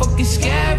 fucking scared